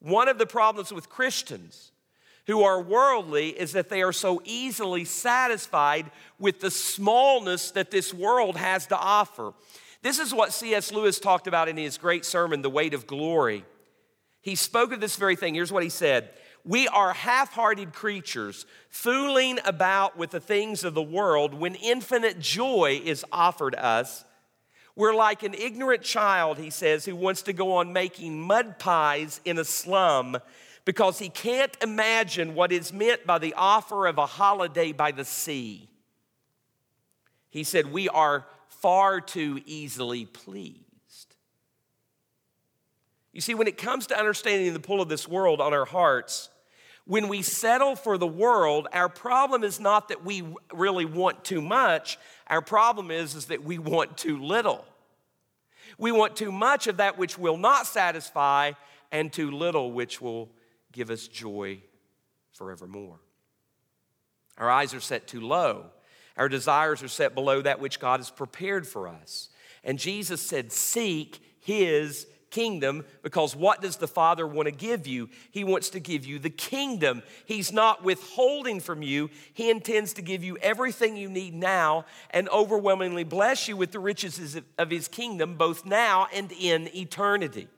One of the problems with Christians who are worldly is that they are so easily satisfied with the smallness that this world has to offer. This is what C.S. Lewis talked about in his great sermon, The Weight of Glory. He spoke of this very thing. Here's what he said We are half hearted creatures, fooling about with the things of the world when infinite joy is offered us. We're like an ignorant child, he says, who wants to go on making mud pies in a slum because he can't imagine what is meant by the offer of a holiday by the sea. He said, We are far too easily pleased. You see, when it comes to understanding the pull of this world on our hearts, when we settle for the world, our problem is not that we really want too much. Our problem is, is that we want too little. We want too much of that which will not satisfy, and too little which will give us joy forevermore. Our eyes are set too low. Our desires are set below that which God has prepared for us. And Jesus said, Seek his kingdom because what does the Father want to give you? He wants to give you the kingdom. He's not withholding from you, He intends to give you everything you need now and overwhelmingly bless you with the riches of His kingdom, both now and in eternity.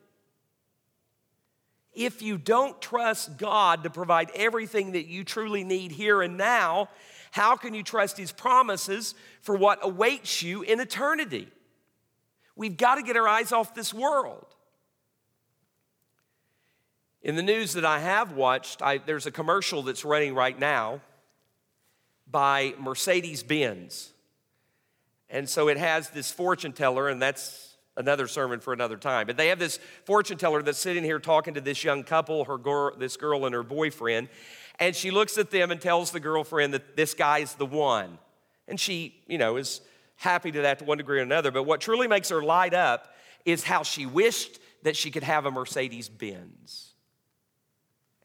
If you don't trust God to provide everything that you truly need here and now, how can you trust His promises for what awaits you in eternity? We've got to get our eyes off this world. In the news that I have watched, I, there's a commercial that's running right now by Mercedes Benz. And so it has this fortune teller, and that's another sermon for another time. But they have this fortune teller that's sitting here talking to this young couple, her girl, this girl and her boyfriend. And she looks at them and tells the girlfriend that this guy's the one. And she, you know, is happy to that to one degree or another. But what truly makes her light up is how she wished that she could have a Mercedes Benz.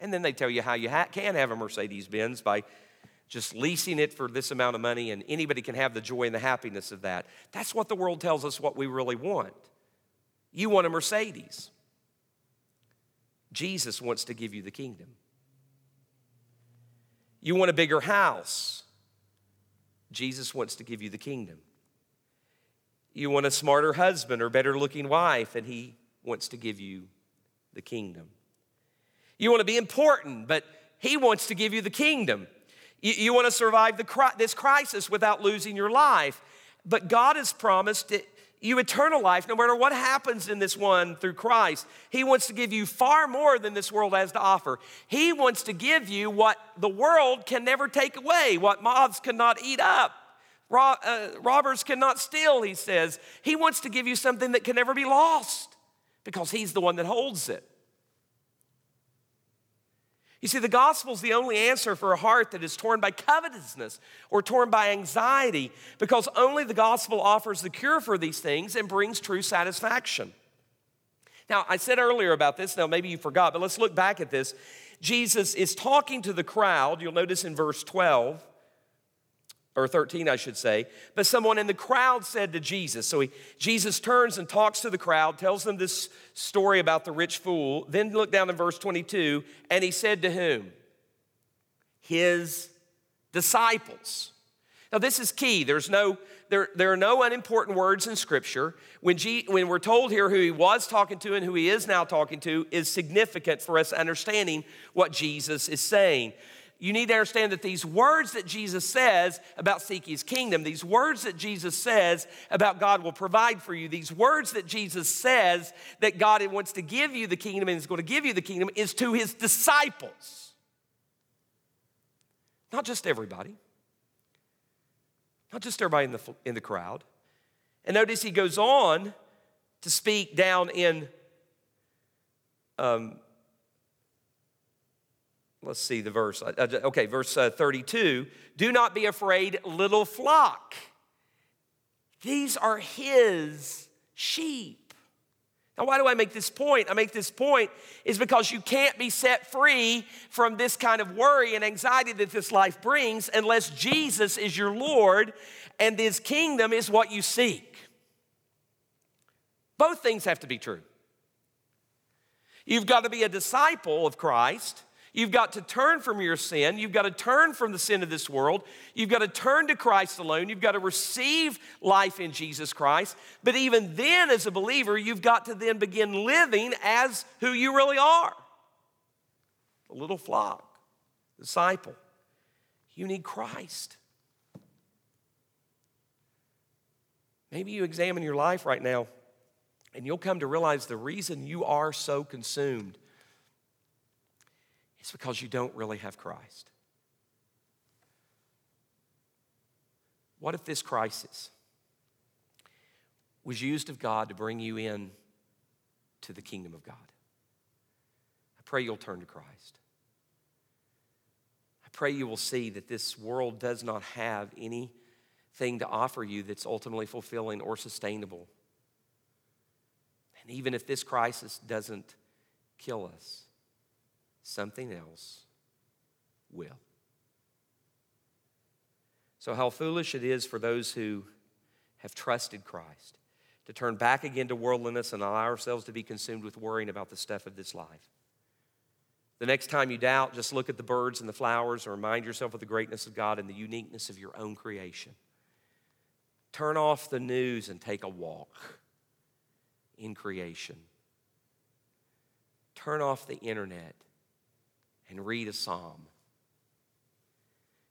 And then they tell you how you ha- can have a Mercedes Benz by just leasing it for this amount of money, and anybody can have the joy and the happiness of that. That's what the world tells us what we really want. You want a Mercedes. Jesus wants to give you the kingdom. You want a bigger house. Jesus wants to give you the kingdom. You want a smarter husband or better looking wife, and he wants to give you the kingdom. You want to be important, but He wants to give you the kingdom. You, you want to survive the, this crisis without losing your life, but God has promised you eternal life no matter what happens in this one through Christ. He wants to give you far more than this world has to offer. He wants to give you what the world can never take away, what moths cannot eat up. Uh, robbers cannot steal, he says. He wants to give you something that can never be lost because he's the one that holds it. You see, the gospel is the only answer for a heart that is torn by covetousness or torn by anxiety because only the gospel offers the cure for these things and brings true satisfaction. Now, I said earlier about this, now maybe you forgot, but let's look back at this. Jesus is talking to the crowd. You'll notice in verse 12, or 13, I should say. But someone in the crowd said to Jesus, so he, Jesus turns and talks to the crowd, tells them this story about the rich fool. Then look down in verse 22, and he said to whom? His disciples. Now, this is key. There's no, there, there are no unimportant words in Scripture. When, G, when we're told here who he was talking to and who he is now talking to is significant for us understanding what Jesus is saying. You need to understand that these words that Jesus says about seeking his kingdom, these words that Jesus says about God will provide for you, these words that Jesus says that God wants to give you the kingdom and is going to give you the kingdom is to his disciples. Not just everybody not just everybody in the, in the crowd. And notice he goes on to speak down in, um, let's see the verse. Okay, verse uh, 32 Do not be afraid, little flock. These are his sheep. Now, why do I make this point? I make this point is because you can't be set free from this kind of worry and anxiety that this life brings unless Jesus is your Lord and his kingdom is what you seek. Both things have to be true. You've got to be a disciple of Christ You've got to turn from your sin. You've got to turn from the sin of this world. You've got to turn to Christ alone. You've got to receive life in Jesus Christ. But even then, as a believer, you've got to then begin living as who you really are a little flock, disciple. You need Christ. Maybe you examine your life right now and you'll come to realize the reason you are so consumed it's because you don't really have Christ. What if this crisis was used of God to bring you in to the kingdom of God? I pray you'll turn to Christ. I pray you will see that this world does not have anything to offer you that's ultimately fulfilling or sustainable. And even if this crisis doesn't kill us, something else will. So, how foolish it is for those who have trusted Christ to turn back again to worldliness and allow ourselves to be consumed with worrying about the stuff of this life. The next time you doubt, just look at the birds and the flowers and remind yourself of the greatness of God and the uniqueness of your own creation. Turn off the news and take a walk in creation. Turn off the internet and read a psalm.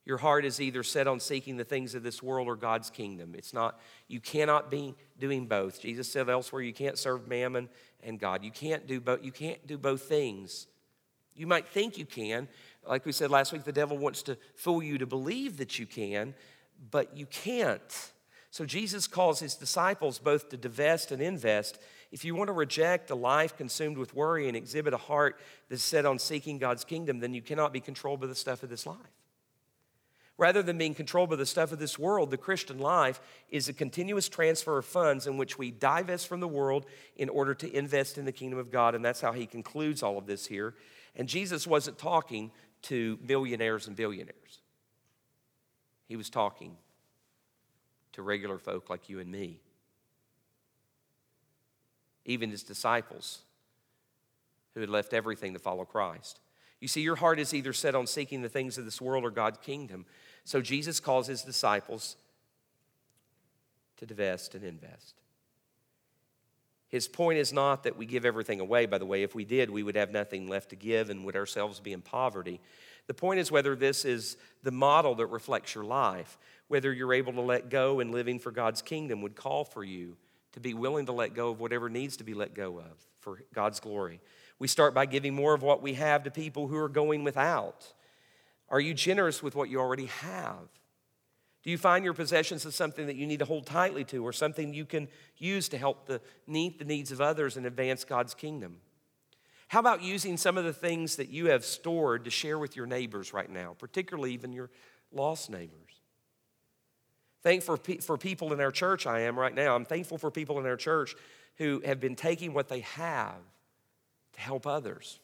Your heart is either set on seeking the things of this world or God's kingdom. It's not, you cannot be doing both. Jesus said elsewhere, you can't serve mammon and God. You can't do both, you can't do both things. You might think you can. Like we said last week, the devil wants to fool you to believe that you can, but you can't. So Jesus calls his disciples both to divest and invest if you want to reject a life consumed with worry and exhibit a heart that's set on seeking God's kingdom, then you cannot be controlled by the stuff of this life. Rather than being controlled by the stuff of this world, the Christian life is a continuous transfer of funds in which we divest from the world in order to invest in the kingdom of God. And that's how he concludes all of this here. And Jesus wasn't talking to millionaires and billionaires, he was talking to regular folk like you and me even his disciples who had left everything to follow Christ. You see, your heart is either set on seeking the things of this world or God's kingdom. So Jesus calls his disciples to divest and invest. His point is not that we give everything away, by the way. If we did, we would have nothing left to give and would ourselves be in poverty. The point is whether this is the model that reflects your life, whether you're able to let go and living for God's kingdom would call for you to be willing to let go of whatever needs to be let go of for God's glory. We start by giving more of what we have to people who are going without. Are you generous with what you already have? Do you find your possessions as something that you need to hold tightly to or something you can use to help the, meet the needs of others and advance God's kingdom? How about using some of the things that you have stored to share with your neighbors right now, particularly even your lost neighbors? Thankful for for people in our church, I am right now. I'm thankful for people in our church who have been taking what they have to help others.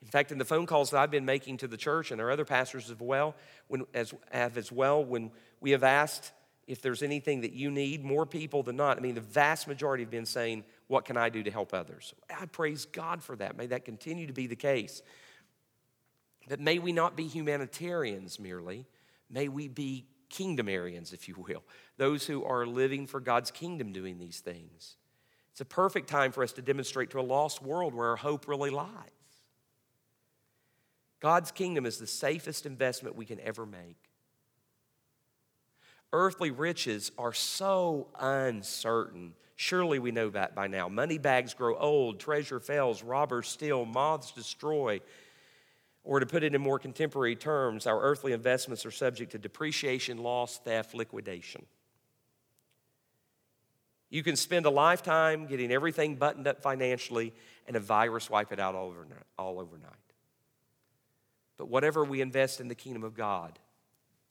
In fact, in the phone calls that I've been making to the church and our other pastors as well, when, as, have as well, when we have asked if there's anything that you need, more people than not, I mean, the vast majority have been saying, What can I do to help others? I praise God for that. May that continue to be the case. But may we not be humanitarians merely, may we be kingdomarians, if you will, those who are living for God's kingdom doing these things. It's a perfect time for us to demonstrate to a lost world where our hope really lies. God's kingdom is the safest investment we can ever make. Earthly riches are so uncertain. Surely we know that by now. Money bags grow old, treasure fails, robbers steal, moths destroy. Or to put it in more contemporary terms, our earthly investments are subject to depreciation, loss, theft, liquidation. You can spend a lifetime getting everything buttoned up financially and a virus wipe it out all overnight. All overnight. But whatever we invest in the kingdom of God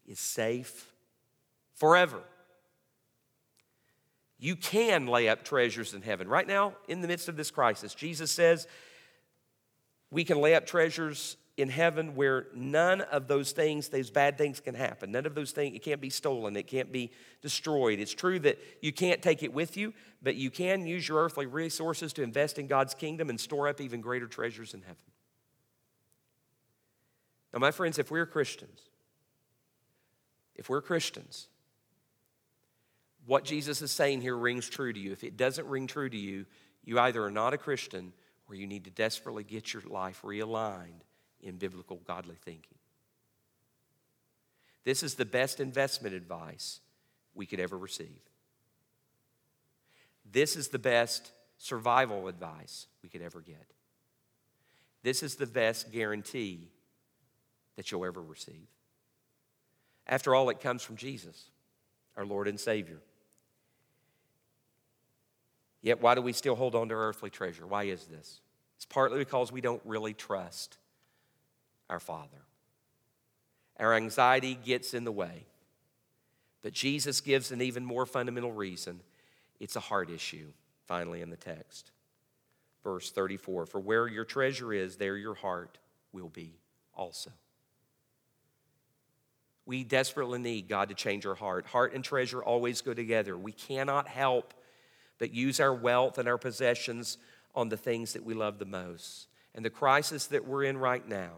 is safe forever. You can lay up treasures in heaven. Right now, in the midst of this crisis, Jesus says we can lay up treasures in heaven where none of those things, those bad things can happen. None of those things, it can't be stolen, it can't be destroyed. It's true that you can't take it with you, but you can use your earthly resources to invest in God's kingdom and store up even greater treasures in heaven. Now, my friends, if we're Christians, if we're Christians, what Jesus is saying here rings true to you. If it doesn't ring true to you, you either are not a Christian or you need to desperately get your life realigned in biblical godly thinking. This is the best investment advice we could ever receive. This is the best survival advice we could ever get. This is the best guarantee that you'll ever receive. After all, it comes from Jesus, our Lord and Savior. Yet, why do we still hold on to earthly treasure? Why is this? It's partly because we don't really trust our Father. Our anxiety gets in the way. But Jesus gives an even more fundamental reason it's a heart issue, finally, in the text. Verse 34 For where your treasure is, there your heart will be also. We desperately need God to change our heart. Heart and treasure always go together. We cannot help but use our wealth and our possessions on the things that we love the most. And the crisis that we're in right now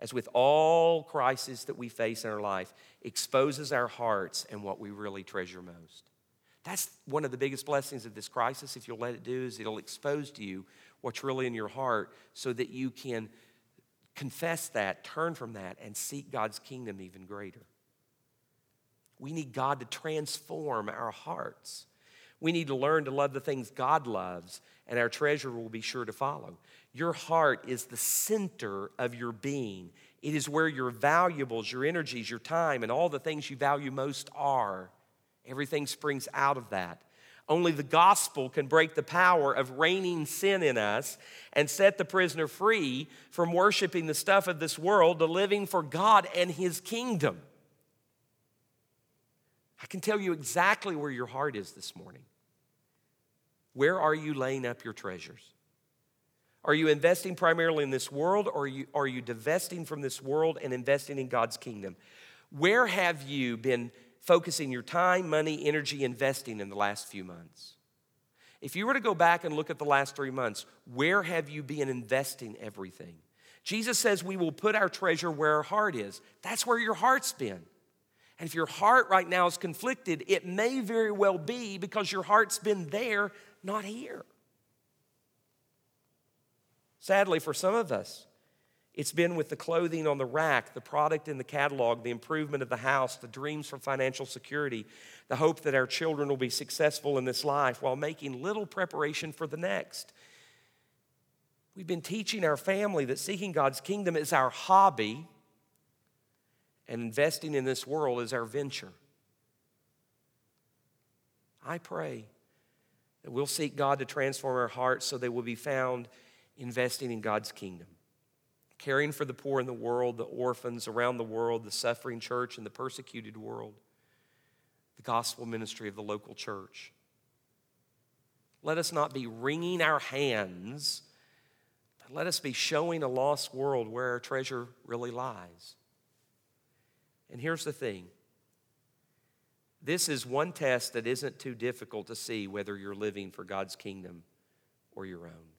as with all crises that we face in our life, exposes our hearts and what we really treasure most. That's one of the biggest blessings of this crisis, if you'll let it do, is it'll expose to you what's really in your heart so that you can confess that, turn from that, and seek God's kingdom even greater. We need God to transform our hearts. We need to learn to love the things God loves, and our treasure will be sure to follow. Your heart is the center of your being. It is where your valuables, your energies, your time, and all the things you value most are. Everything springs out of that. Only the gospel can break the power of reigning sin in us and set the prisoner free from worshiping the stuff of this world to living for God and his kingdom. I can tell you exactly where your heart is this morning. Where are you laying up your treasures? Are you investing primarily in this world or are you, are you divesting from this world and investing in God's kingdom? Where have you been focusing your time, money, energy, investing in the last few months? If you were to go back and look at the last three months, where have you been investing everything? Jesus says we will put our treasure where our heart is. That's where your heart's been. And if your heart right now is conflicted, it may very well be because your heart's been there, not here. Sadly, for some of us, it's been with the clothing on the rack, the product in the catalog, the improvement of the house, the dreams for financial security, the hope that our children will be successful in this life while making little preparation for the next. We've been teaching our family that seeking God's kingdom is our hobby and investing in this world is our venture. I pray that we'll seek God to transform our hearts so they will be found investing in God's kingdom, caring for the poor in the world, the orphans around the world, the suffering church and the persecuted world, the gospel ministry of the local church. Let us not be wringing our hands, but let us be showing a lost world where our treasure really lies. And here's the thing this is one test that isn't too difficult to see whether you're living for God's kingdom or your own.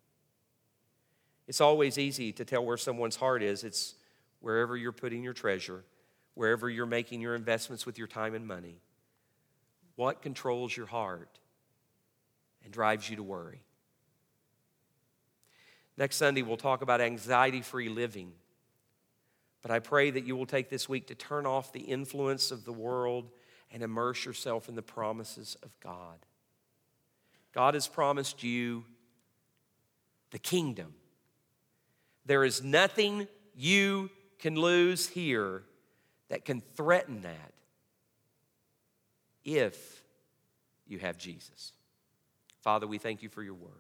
It's always easy to tell where someone's heart is. It's wherever you're putting your treasure, wherever you're making your investments with your time and money. What controls your heart and drives you to worry? Next Sunday, we'll talk about anxiety free living. But I pray that you will take this week to turn off the influence of the world and immerse yourself in the promises of God. God has promised you the kingdom. There is nothing you can lose here that can threaten that if you have Jesus. Father, we thank you for your word.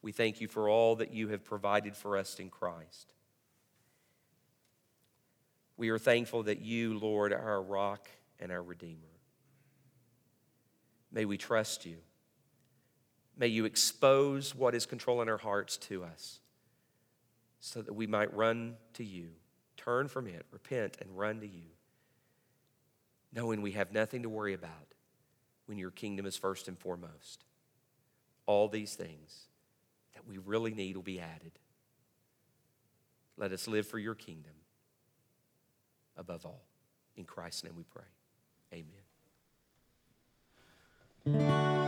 We thank you for all that you have provided for us in Christ. We are thankful that you, Lord, are our rock and our Redeemer. May we trust you. May you expose what is controlling our hearts to us so that we might run to you, turn from it, repent, and run to you, knowing we have nothing to worry about when your kingdom is first and foremost. All these things that we really need will be added. Let us live for your kingdom above all. In Christ's name we pray. Amen.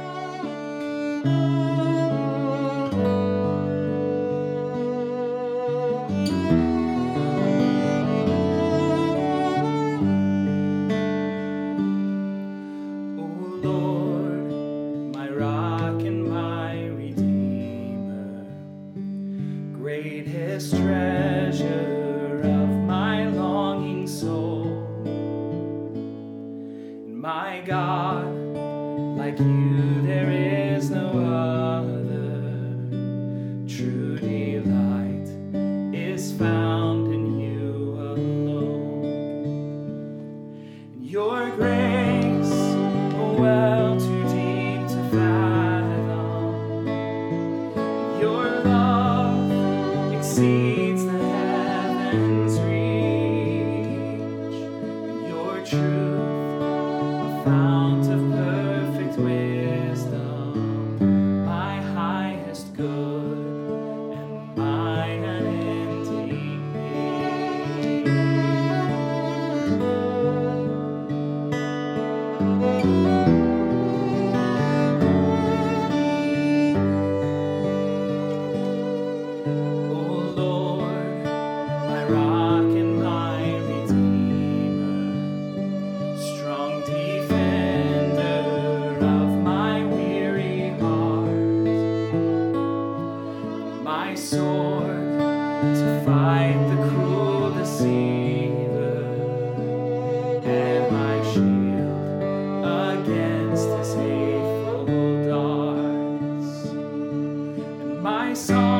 Say